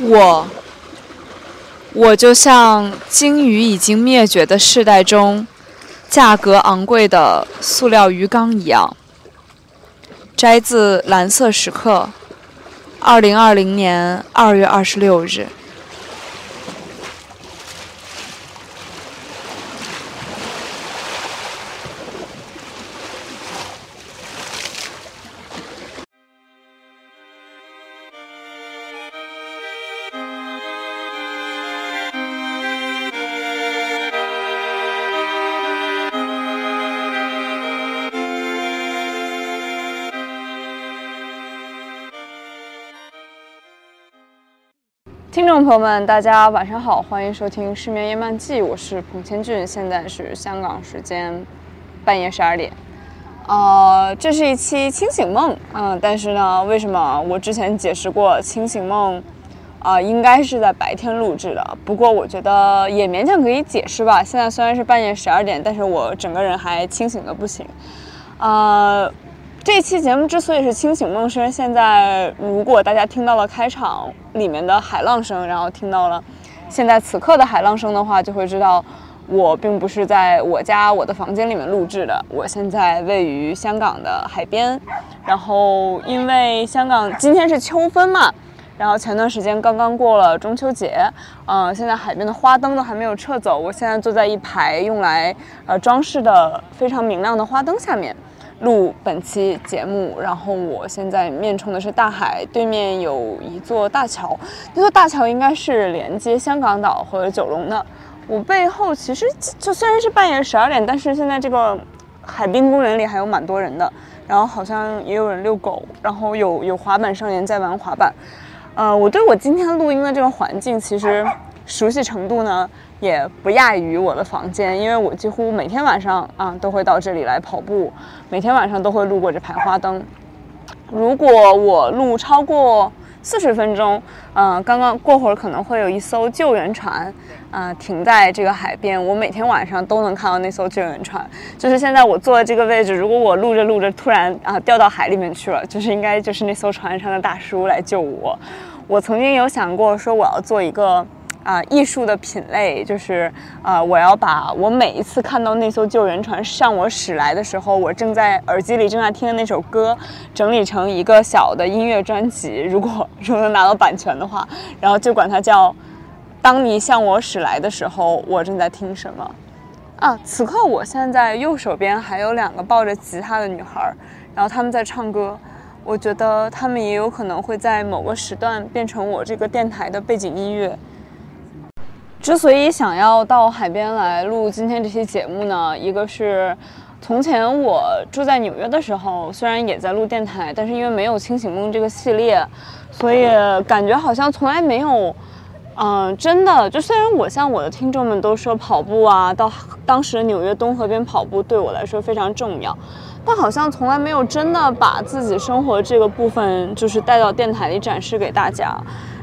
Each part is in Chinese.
我，我就像鲸鱼已经灭绝的世代中，价格昂贵的塑料鱼缸一样。摘自《蓝色时刻》，二零二零年二月二十六日。听众朋友们，大家晚上好，欢迎收听《失眠夜漫记》，我是彭千俊，现在是香港时间半夜十二点。呃，这是一期清醒梦，嗯，但是呢，为什么我之前解释过清醒梦，啊，应该是在白天录制的？不过我觉得也勉强可以解释吧。现在虽然是半夜十二点，但是我整个人还清醒的不行，呃。这期节目之所以是清醒梦，是因为现在如果大家听到了开场里面的海浪声，然后听到了现在此刻的海浪声的话，就会知道我并不是在我家我的房间里面录制的，我现在位于香港的海边。然后因为香港今天是秋分嘛，然后前段时间刚刚过了中秋节，嗯，现在海边的花灯都还没有撤走，我现在坐在一排用来呃装饰的非常明亮的花灯下面。录本期节目，然后我现在面冲的是大海，对面有一座大桥，那座大桥应该是连接香港岛和九龙的。我背后其实就虽然是半夜十二点，但是现在这个海滨公园里还有蛮多人的，然后好像也有人遛狗，然后有有滑板少年在玩滑板。呃，我对我今天录音的这个环境其实熟悉程度呢。也不亚于我的房间，因为我几乎每天晚上啊都会到这里来跑步，每天晚上都会路过这排花灯。如果我录超过四十分钟，嗯，刚刚过会儿可能会有一艘救援船，啊，停在这个海边。我每天晚上都能看到那艘救援船。就是现在我坐的这个位置，如果我录着录着突然啊掉到海里面去了，就是应该就是那艘船上的大叔来救我。我曾经有想过说我要做一个。啊，艺术的品类就是，呃，我要把我每一次看到那艘救援船向我驶来的时候，我正在耳机里正在听的那首歌，整理成一个小的音乐专辑。如果 如果能拿到版权的话，然后就管它叫“当你向我驶来的时候，我正在听什么”。啊，此刻我现在右手边还有两个抱着吉他的女孩，然后她们在唱歌。我觉得她们也有可能会在某个时段变成我这个电台的背景音乐。之所以想要到海边来录今天这期节目呢，一个是从前我住在纽约的时候，虽然也在录电台，但是因为没有清醒梦这个系列，所以感觉好像从来没有，嗯，真的就虽然我像我的听众们都说跑步啊，到当时纽约东河边跑步对我来说非常重要，但好像从来没有真的把自己生活这个部分就是带到电台里展示给大家。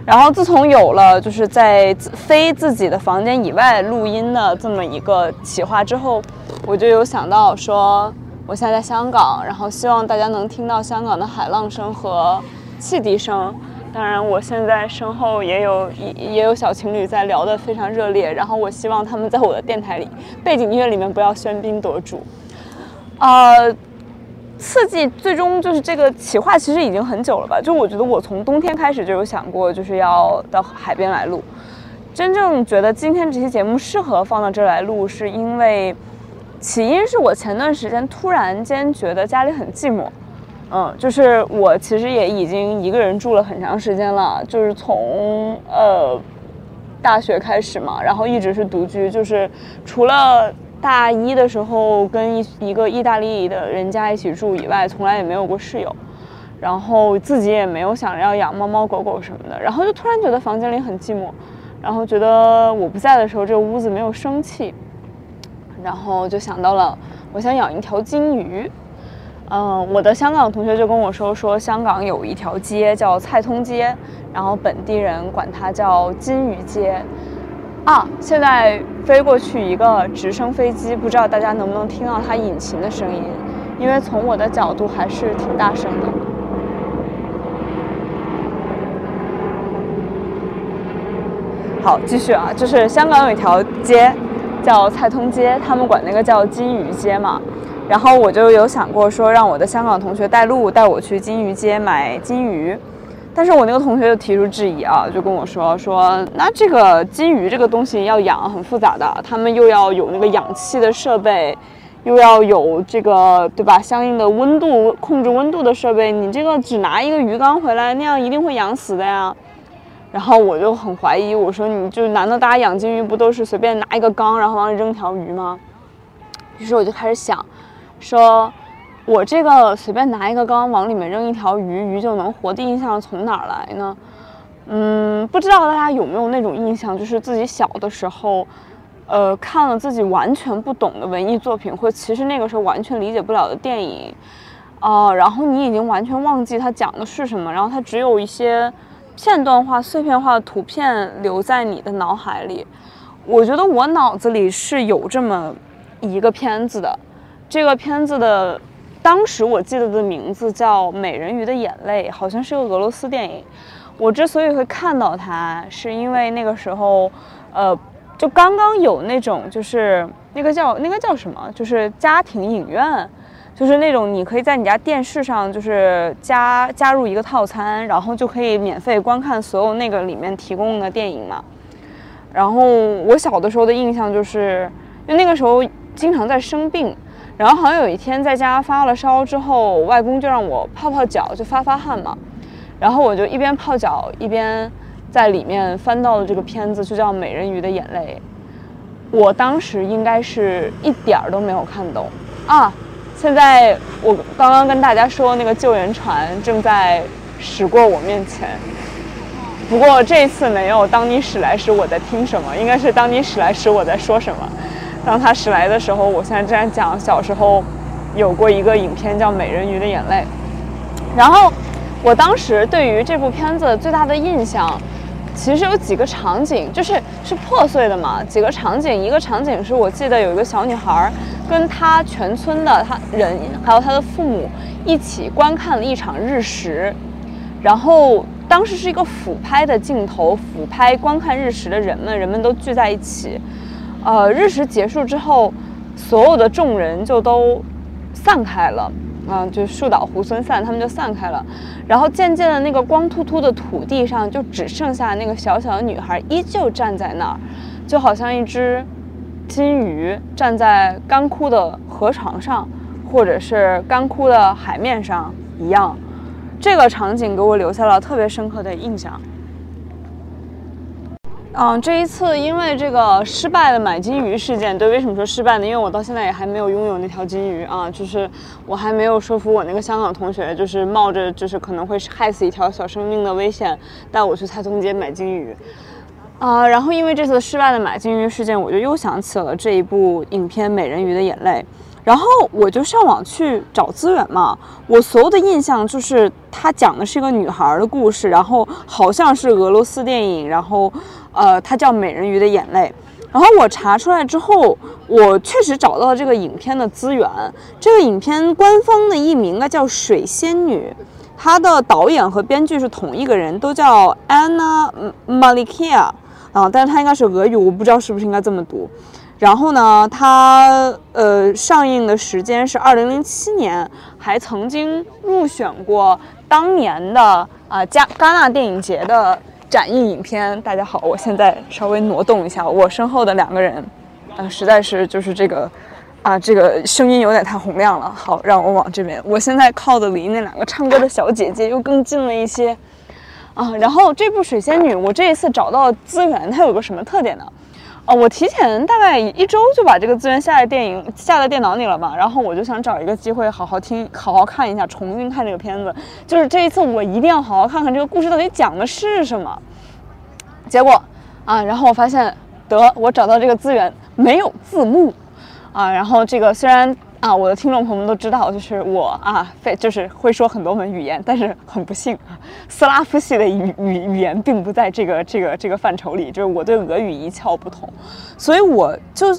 然后自从有了就是在非自己的房间以外录音的这么一个企划之后，我就有想到说，我现在在香港，然后希望大家能听到香港的海浪声和汽笛声。当然，我现在身后也有也有小情侣在聊得非常热烈，然后我希望他们在我的电台里背景音乐里面不要喧宾夺主。呃。刺激最终就是这个企划，其实已经很久了吧？就我觉得我从冬天开始就有想过，就是要到海边来录。真正觉得今天这期节目适合放到这儿来录，是因为起因是我前段时间突然间觉得家里很寂寞。嗯，就是我其实也已经一个人住了很长时间了，就是从呃大学开始嘛，然后一直是独居，就是除了。大一的时候跟一一个意大利的人家一起住以外，从来也没有过室友，然后自己也没有想着要养猫猫狗狗什么的，然后就突然觉得房间里很寂寞，然后觉得我不在的时候这个屋子没有生气，然后就想到了我想养一条金鱼，嗯，我的香港同学就跟我说说香港有一条街叫菜通街，然后本地人管它叫金鱼街。啊！现在飞过去一个直升飞机，不知道大家能不能听到它引擎的声音，因为从我的角度还是挺大声的。好，继续啊，就是香港有一条街叫蔡通街，他们管那个叫金鱼街嘛。然后我就有想过说，让我的香港同学带路，带我去金鱼街买金鱼。但是我那个同学就提出质疑啊，就跟我说说，那这个金鱼这个东西要养很复杂的，他们又要有那个氧气的设备，又要有这个对吧？相应的温度控制温度的设备，你这个只拿一个鱼缸回来，那样一定会养死的呀。然后我就很怀疑，我说你就难道大家养金鱼不都是随便拿一个缸，然后往里扔条鱼吗？于是我就开始想。说，我这个随便拿一个缸往里面扔一条鱼，鱼就能活的印象从哪儿来呢？嗯，不知道大家有没有那种印象，就是自己小的时候，呃，看了自己完全不懂的文艺作品，或其实那个时候完全理解不了的电影，啊，然后你已经完全忘记它讲的是什么，然后它只有一些片段化、碎片化的图片留在你的脑海里。我觉得我脑子里是有这么一个片子的。这个片子的当时我记得的名字叫《美人鱼的眼泪》，好像是个俄罗斯电影。我之所以会看到它，是因为那个时候，呃，就刚刚有那种，就是那个叫那个叫什么，就是家庭影院，就是那种你可以在你家电视上就是加加入一个套餐，然后就可以免费观看所有那个里面提供的电影嘛。然后我小的时候的印象就是，因为那个时候经常在生病。然后好像有一天在家发了烧之后，外公就让我泡泡脚，就发发汗嘛。然后我就一边泡脚一边在里面翻到了这个片子，就叫《美人鱼的眼泪》。我当时应该是一点儿都没有看懂啊。现在我刚刚跟大家说，那个救援船正在驶过我面前。不过这次没有“当你驶来时我在听什么”，应该是“当你驶来时我在说什么”。当他驶来的时候，我现在正在讲小时候有过一个影片叫《美人鱼的眼泪》，然后我当时对于这部片子最大的印象，其实有几个场景，就是是破碎的嘛。几个场景，一个场景是我记得有一个小女孩跟她全村的她人还有她的父母一起观看了一场日食，然后当时是一个俯拍的镜头，俯拍观看日食的人们，人们都聚在一起。呃，日食结束之后，所有的众人就都散开了，啊，就树倒猢狲散，他们就散开了。然后渐渐的，那个光秃秃的土地上就只剩下那个小小的女孩，依旧站在那儿，就好像一只金鱼站在干枯的河床上，或者是干枯的海面上一样。这个场景给我留下了特别深刻的印象。嗯，这一次因为这个失败的买金鱼事件，对，为什么说失败呢？因为我到现在也还没有拥有那条金鱼啊，就是我还没有说服我那个香港同学，就是冒着就是可能会害死一条小生命的危险带我去蔡通街买金鱼，啊，然后因为这次失败的买金鱼事件，我就又想起了这一部影片《美人鱼的眼泪》。然后我就上网去找资源嘛，我所有的印象就是它讲的是一个女孩的故事，然后好像是俄罗斯电影，然后，呃，它叫《美人鱼的眼泪》。然后我查出来之后，我确实找到了这个影片的资源。这个影片官方的译名应该叫《水仙女》，它的导演和编剧是同一个人，都叫 Anna Malikia 啊，但是它应该是俄语，我不知道是不是应该这么读。然后呢，它呃上映的时间是二零零七年，还曾经入选过当年的啊加戛纳电影节的展映影片。大家好，我现在稍微挪动一下，我身后的两个人，呃，实在是就是这个啊这个声音有点太洪亮了。好，让我往这边，我现在靠的离那两个唱歌的小姐姐又更近了一些啊。然后这部《水仙女》，我这一次找到资源，它有个什么特点呢？哦，我提前大概一周就把这个资源下在电影下在电脑里了嘛，然后我就想找一个机会好好听、好好看一下、重新看这个片子。就是这一次我一定要好好看看这个故事到底讲的是什么。结果啊，然后我发现得我找到这个资源没有字幕啊，然后这个虽然。啊，我的听众朋友们都知道，就是我啊，非就是会说很多门语言，但是很不幸，斯拉夫系的语语语言并不在这个这个这个范畴里，就是我对俄语一窍不通，所以我就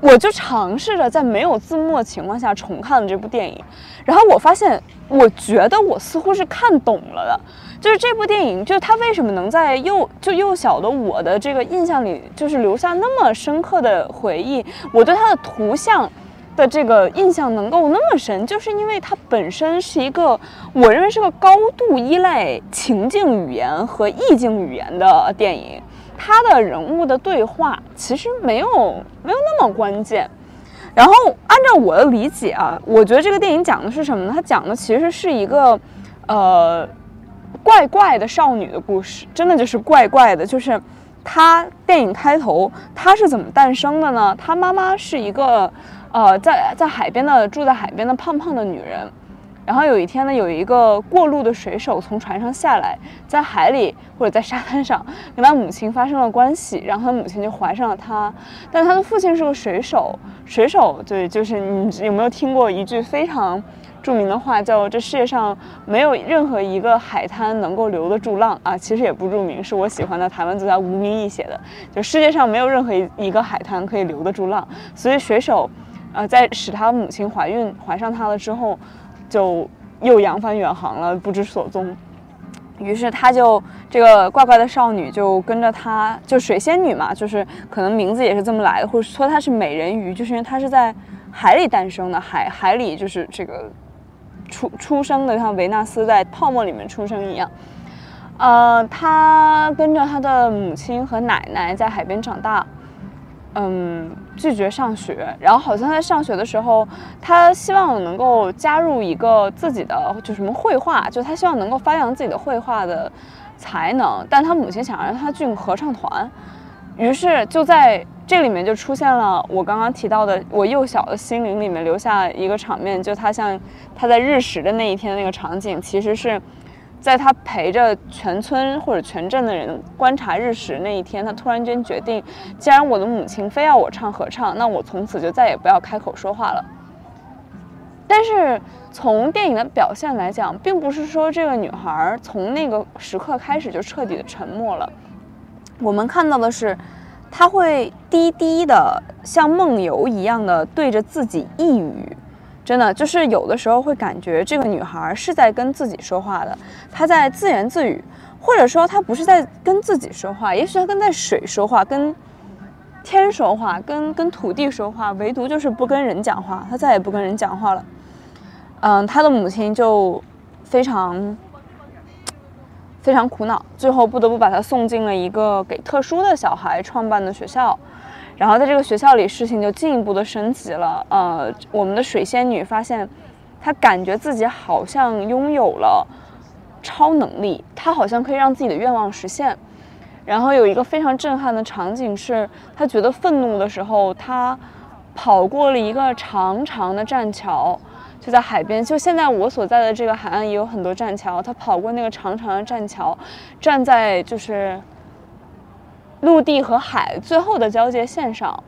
我就尝试着在没有字幕的情况下重看了这部电影，然后我发现，我觉得我似乎是看懂了的。就是这部电影，就是它为什么能在幼就幼小的我的这个印象里，就是留下那么深刻的回忆？我对它的图像的这个印象能够那么深，就是因为它本身是一个我认为是个高度依赖情境语言和意境语言的电影。它的人物的对话其实没有没有那么关键。然后按照我的理解啊，我觉得这个电影讲的是什么呢？它讲的其实是一个呃。怪怪的少女的故事，真的就是怪怪的。就是她电影开头，她是怎么诞生的呢？她妈妈是一个，呃，在在海边的住在海边的胖胖的女人。然后有一天呢，有一个过路的水手从船上下来，在海里或者在沙滩上跟他母亲发生了关系，然后他母亲就怀上了他。但他的父亲是个水手，水手对，就是你有没有听过一句非常？著名的话叫“这世界上没有任何一个海滩能够留得住浪啊”，其实也不著名，是我喜欢的台湾作家吴明义写的。就世界上没有任何一个海滩可以留得住浪，所以水手，呃，在使他母亲怀孕怀上他了之后，就又扬帆远航了，不知所踪。于是他就这个怪怪的少女就跟着他，就水仙女嘛，就是可能名字也是这么来的，或者说她是美人鱼，就是因为她是在海里诞生的，海海里就是这个。出出生的像维纳斯在泡沫里面出生一样，呃，他跟着他的母亲和奶奶在海边长大，嗯，拒绝上学，然后好像在上学的时候，他希望能够加入一个自己的就什么绘画，就他希望能够发扬自己的绘画的才能，但他母亲想让他进合唱团，于是就在。这里面就出现了我刚刚提到的，我幼小的心灵里面留下一个场面，就他像他在日食的那一天那个场景，其实是在他陪着全村或者全镇的人观察日食那一天，他突然间决定，既然我的母亲非要我唱合唱，那我从此就再也不要开口说话了。但是从电影的表现来讲，并不是说这个女孩从那个时刻开始就彻底的沉默了，我们看到的是。她会低低的像梦游一样的对着自己呓语，真的就是有的时候会感觉这个女孩是在跟自己说话的，她在自言自语，或者说她不是在跟自己说话，也许她跟在水说话，跟天说话，跟跟土地说话，唯独就是不跟人讲话，她再也不跟人讲话了。嗯，她的母亲就非常。非常苦恼，最后不得不把她送进了一个给特殊的小孩创办的学校，然后在这个学校里，事情就进一步的升级了。呃，我们的水仙女发现，她感觉自己好像拥有了超能力，她好像可以让自己的愿望实现。然后有一个非常震撼的场景是，她觉得愤怒的时候，她跑过了一个长长的栈桥。就在海边，就现在我所在的这个海岸也有很多栈桥。她跑过那个长长的栈桥，站在就是陆地和海最后的交界线上，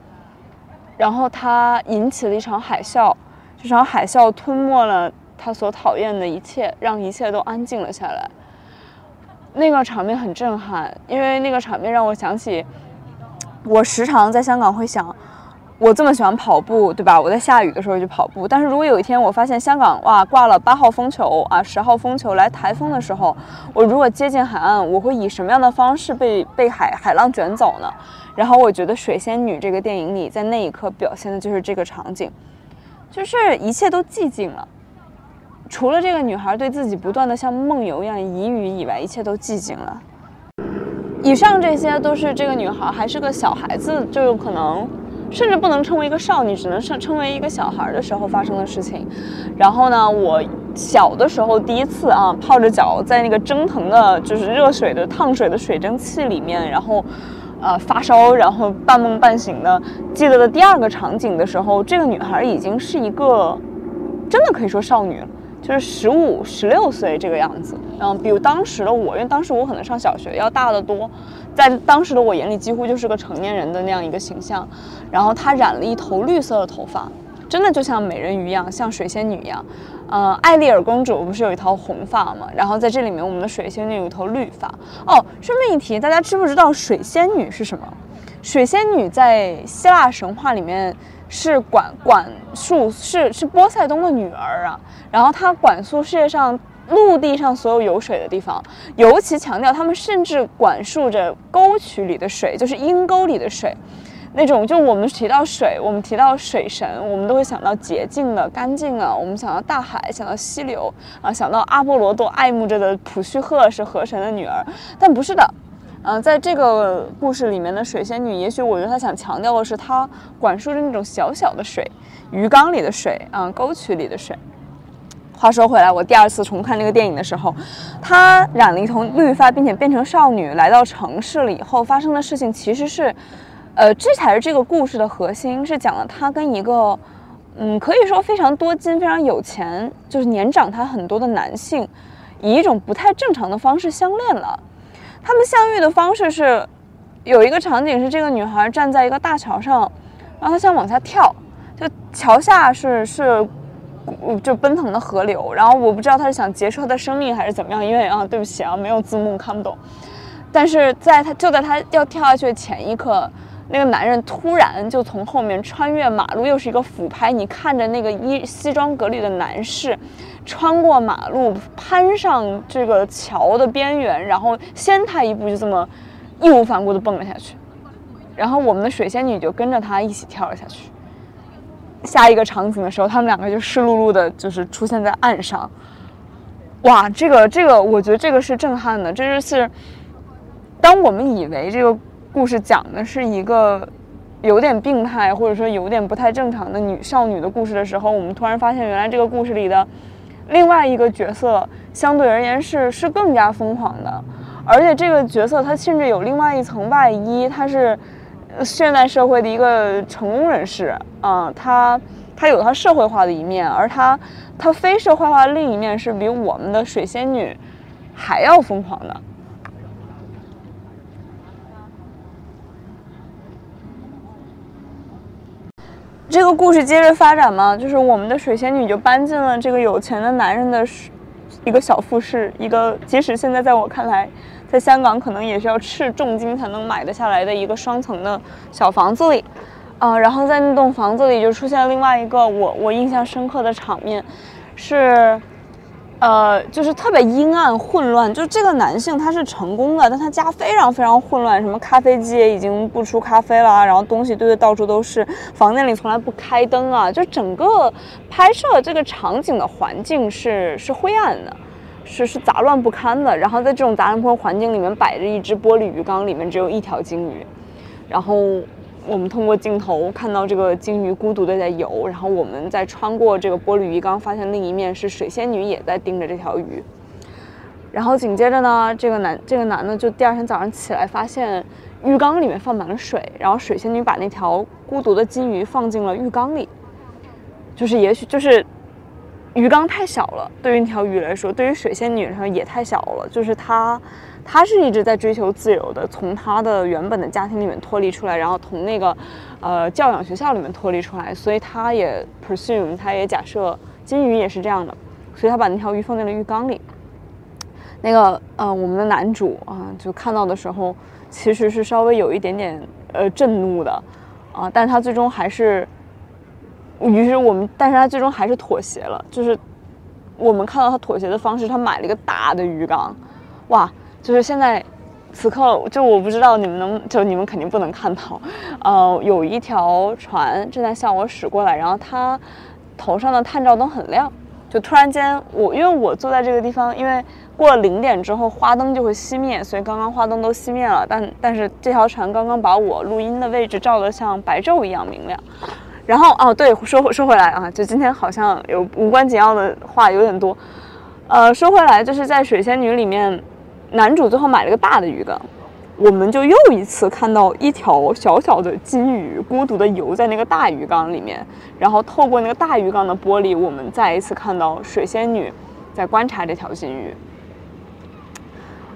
然后它引起了一场海啸，这场海啸吞没了他所讨厌的一切，让一切都安静了下来。那个场面很震撼，因为那个场面让我想起，我时常在香港会想。我这么喜欢跑步，对吧？我在下雨的时候就跑步。但是如果有一天我发现香港哇挂了八号风球啊，十号风球来台风的时候，我如果接近海岸，我会以什么样的方式被被海海浪卷走呢？然后我觉得《水仙女》这个电影里，在那一刻表现的就是这个场景，就是一切都寂静了，除了这个女孩对自己不断的像梦游一样呓语以外，一切都寂静了。以上这些都是这个女孩还是个小孩子就有可能。甚至不能称为一个少女，只能称称为一个小孩的时候发生的事情。然后呢，我小的时候第一次啊，泡着脚在那个蒸腾的，就是热水的烫水的水蒸气里面，然后，呃，发烧，然后半梦半醒的。记得的第二个场景的时候，这个女孩已经是一个，真的可以说少女了。就是十五、十六岁这个样子，嗯，比如当时的我，因为当时我可能上小学，要大得多，在当时的我眼里，几乎就是个成年人的那样一个形象。然后她染了一头绿色的头发，真的就像美人鱼一样，像水仙女一样。呃，艾丽尔公主不是有一头红发吗？然后在这里面，我们的水仙女有一头绿发。哦，顺便一提，大家知不知道水仙女是什么？水仙女在希腊神话里面是管管束，是是波塞冬的女儿啊，然后她管束世界上陆地上所有有水的地方，尤其强调他们甚至管束着沟渠里的水，就是阴沟里的水。那种就我们提到水，我们提到水神，我们都会想到洁净的、干净啊。我们想到大海，想到溪流啊，想到阿波罗多爱慕着的普须赫是河神的女儿，但不是的。嗯，在这个故事里面的水仙女，也许我觉得她想强调的是，她管束着那种小小的水，鱼缸里的水啊，沟渠里的水。话说回来，我第二次重看这个电影的时候，她染了一头绿发，并且变成少女来到城市了以后发生的事情，其实是。呃，这才是这个故事的核心，是讲了她跟一个，嗯，可以说非常多金、非常有钱，就是年长她很多的男性，以一种不太正常的方式相恋了。他们相遇的方式是，有一个场景是这个女孩站在一个大桥上，然后她想往下跳，就桥下是是，就奔腾的河流，然后我不知道她是想结束她的生命还是怎么样，因为啊，对不起啊，没有字幕看不懂。但是在她就在她要跳下去的前一刻。那个男人突然就从后面穿越马路，又是一个俯拍。你看着那个衣西装革履的男士，穿过马路，攀上这个桥的边缘，然后先他一步，就这么义无反顾地蹦了下去。然后我们的水仙女就跟着他一起跳了下去。下一个场景的时候，他们两个就湿漉漉的，就是出现在岸上。哇，这个这个，我觉得这个是震撼的。这就是当我们以为这个。故事讲的是一个有点病态，或者说有点不太正常的女少女的故事的时候，我们突然发现，原来这个故事里的另外一个角色，相对而言是是更加疯狂的，而且这个角色他甚至有另外一层外衣，他是现代社会的一个成功人士啊，他他有他社会化的一面，而他他非社会化另一面是比我们的水仙女还要疯狂的。这个故事接着发展嘛，就是我们的水仙女就搬进了这个有钱的男人的一个小复式，一个即使现在在我看来，在香港可能也是要斥重金才能买得下来的一个双层的小房子里，啊，然后在那栋房子里就出现了另外一个我我印象深刻的场面，是。呃，就是特别阴暗混乱。就这个男性他是成功的，但他家非常非常混乱，什么咖啡机已经不出咖啡了，然后东西堆的到处都是，房间里从来不开灯啊，就整个拍摄这个场景的环境是是灰暗的，是是杂乱不堪的。然后在这种杂乱不堪环境里面摆着一只玻璃鱼缸，里面只有一条金鱼，然后。我们通过镜头看到这个鲸鱼孤独的在游，然后我们在穿过这个玻璃鱼缸，发现另一面是水仙女也在盯着这条鱼。然后紧接着呢，这个男这个男的就第二天早上起来，发现浴缸里面放满了水，然后水仙女把那条孤独的金鱼放进了浴缸里。就是也许就是鱼缸太小了，对于那条鱼来说，对于水仙女来说也太小了，就是它。他是一直在追求自由的，从他的原本的家庭里面脱离出来，然后从那个，呃，教养学校里面脱离出来，所以他也 presume，他也假设金鱼也是这样的，所以他把那条鱼放在了浴缸里。那个，呃，我们的男主啊，就看到的时候，其实是稍微有一点点呃震怒的，啊，但他最终还是，于是我们，但是他最终还是妥协了，就是我们看到他妥协的方式，他买了一个大的鱼缸，哇。就是现在，此刻就我不知道你们能，就你们肯定不能看到，呃，有一条船正在向我驶过来，然后它头上的探照灯很亮，就突然间我因为我坐在这个地方，因为过了零点之后花灯就会熄灭，所以刚刚花灯都熄灭了，但但是这条船刚刚把我录音的位置照得像白昼一样明亮，然后哦对，说说回来啊，就今天好像有无关紧要的话有点多，呃，说回来就是在水仙女里面。男主最后买了个大的鱼缸，我们就又一次看到一条小小的金鱼孤独的游在那个大鱼缸里面，然后透过那个大鱼缸的玻璃，我们再一次看到水仙女在观察这条金鱼。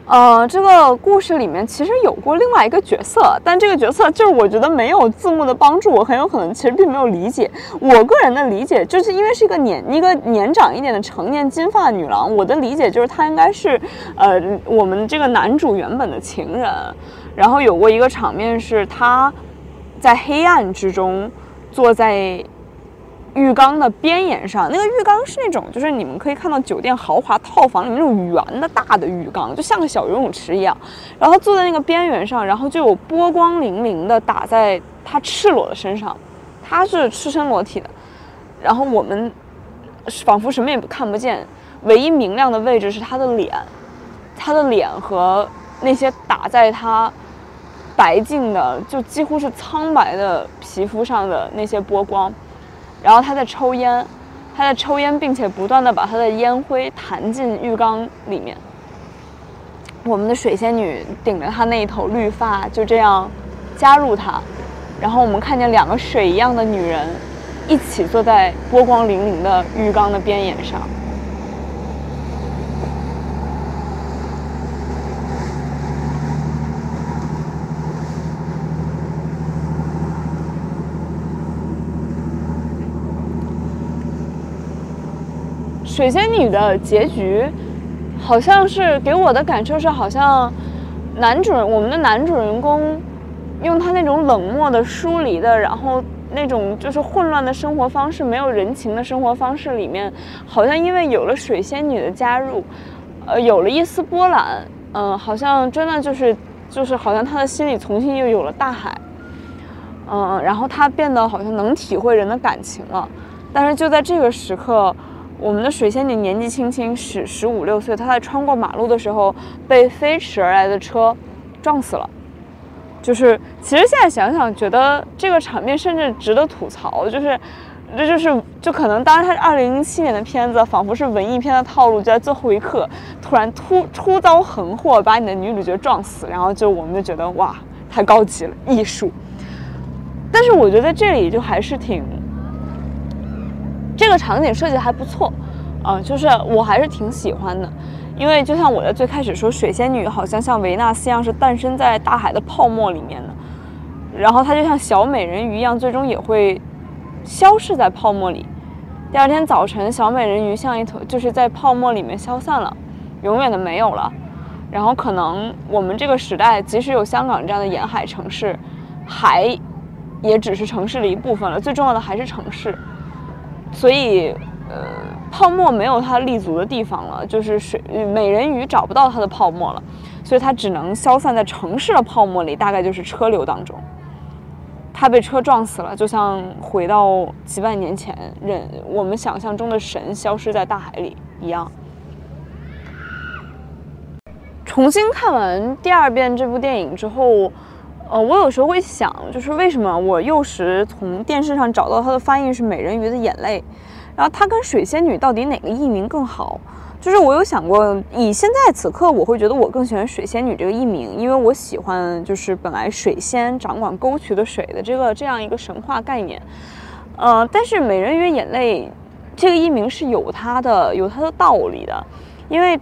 呃，这个故事里面其实有过另外一个角色，但这个角色就是我觉得没有字幕的帮助，我很有可能其实并没有理解。我个人的理解就是因为是一个年一个年长一点的成年金发女郎，我的理解就是她应该是，呃，我们这个男主原本的情人。然后有过一个场面是她在黑暗之中坐在浴缸的边沿上，那个浴缸是那种就是你们可以看到酒店豪华套房里面那种圆的大的浴缸，就像个小游泳池一样。然后他坐在那个边缘上，然后就有波光粼粼的打在他赤裸的身上，他是赤身裸体的，然后我们仿佛什么也看不见，唯一明亮的位置是他的脸，他的脸和那些打在他。白净的，就几乎是苍白的皮肤上的那些波光，然后他在抽烟，他在抽烟，并且不断的把他的烟灰弹进浴缸里面。我们的水仙女顶着他那一头绿发，就这样加入他，然后我们看见两个水一样的女人一起坐在波光粼粼的浴缸的边沿上。水仙女的结局，好像是给我的感受是，好像男主人我们的男主人公，用他那种冷漠的、疏离的，然后那种就是混乱的生活方式、没有人情的生活方式里面，好像因为有了水仙女的加入，呃，有了一丝波澜，嗯，好像真的就是就是好像他的心里重新又有了大海，嗯，然后他变得好像能体会人的感情了，但是就在这个时刻。我们的水仙女年纪轻轻，十十五六岁，她在穿过马路的时候被飞驰而来的车撞死了。就是，其实现在想想，觉得这个场面甚至值得吐槽。就是，这就是，就可能当时它是二零零七年的片子，仿佛是文艺片的套路，就在最后一刻突然突出遭横祸，把你的女主角撞死，然后就我们就觉得哇，太高级了，艺术。但是我觉得这里就还是挺。这个场景设计还不错，啊，就是我还是挺喜欢的，因为就像我在最开始说，水仙女好像像维纳斯一样是诞生在大海的泡沫里面的，然后她就像小美人鱼一样，最终也会消逝在泡沫里。第二天早晨，小美人鱼像一头就是在泡沫里面消散了，永远的没有了。然后可能我们这个时代，即使有香港这样的沿海城市，海也只是城市的一部分了。最重要的还是城市。所以，呃，泡沫没有它立足的地方了，就是水美人鱼找不到它的泡沫了，所以它只能消散在城市的泡沫里，大概就是车流当中。它被车撞死了，就像回到几万年前，人我们想象中的神消失在大海里一样。重新看完第二遍这部电影之后。呃，我有时候会想，就是为什么我幼时从电视上找到它的翻译是《美人鱼的眼泪》，然后它跟水仙女到底哪个译名更好？就是我有想过，以现在此刻，我会觉得我更喜欢水仙女这个译名，因为我喜欢就是本来水仙掌管沟渠的水的这个这样一个神话概念。呃，但是《美人鱼眼泪》这个译名是有它的有它的道理的，因为。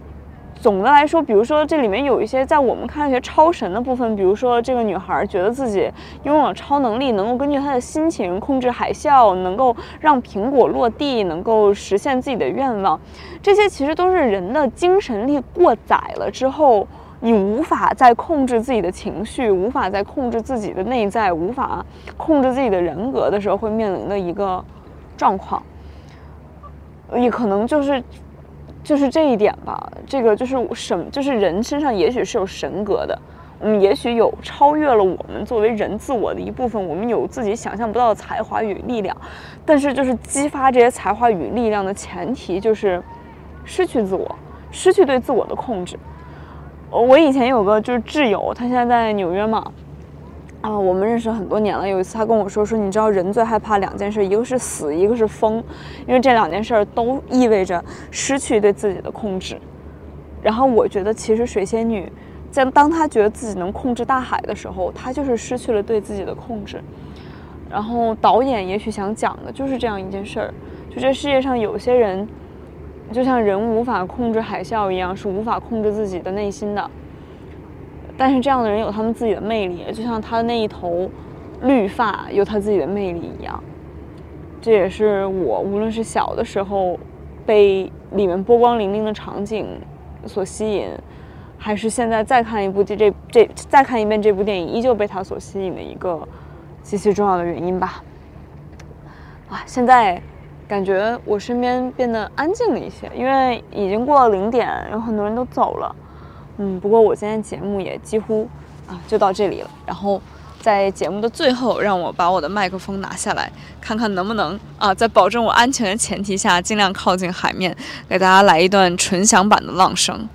总的来说，比如说这里面有一些在我们看一些超神的部分，比如说这个女孩觉得自己拥有超能力，能够根据她的心情控制海啸，能够让苹果落地，能够实现自己的愿望，这些其实都是人的精神力过载了之后，你无法再控制自己的情绪，无法再控制自己的内在，无法控制自己的人格的时候会面临的一个状况，也可能就是。就是这一点吧，这个就是神，就是人身上也许是有神格的，我们也许有超越了我们作为人自我的一部分，我们有自己想象不到的才华与力量，但是就是激发这些才华与力量的前提就是失去自我，失去对自我的控制。我以前有个就是挚友，他现在在纽约嘛。啊，我们认识很多年了。有一次他跟我说说，你知道人最害怕两件事，一个是死，一个是疯，因为这两件事都意味着失去对自己的控制。然后我觉得，其实水仙女在当她觉得自己能控制大海的时候，她就是失去了对自己的控制。然后导演也许想讲的就是这样一件事儿：，就这世界上有些人，就像人无法控制海啸一样，是无法控制自己的内心的。但是这样的人有他们自己的魅力，就像他的那一头绿发有他自己的魅力一样。这也是我无论是小的时候被里面波光粼粼的场景所吸引，还是现在再看一部这这这再看一遍这部电影，依旧被他所吸引的一个极其重要的原因吧。啊，现在感觉我身边变得安静了一些，因为已经过了零点，有很多人都走了。嗯，不过我今天节目也几乎啊就到这里了。然后在节目的最后，让我把我的麦克风拿下来，看看能不能啊在保证我安全的前提下，尽量靠近海面，给大家来一段纯享版的浪声。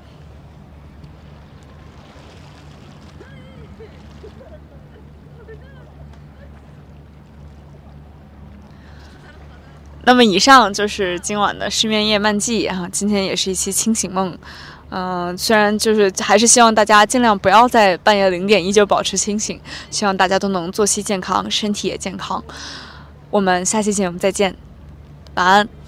那么以上就是今晚的失眠夜漫记啊，今天也是一期清醒梦，嗯，虽然就是还是希望大家尽量不要在半夜零点依旧保持清醒，希望大家都能作息健康，身体也健康。我们下期节目再见，晚安。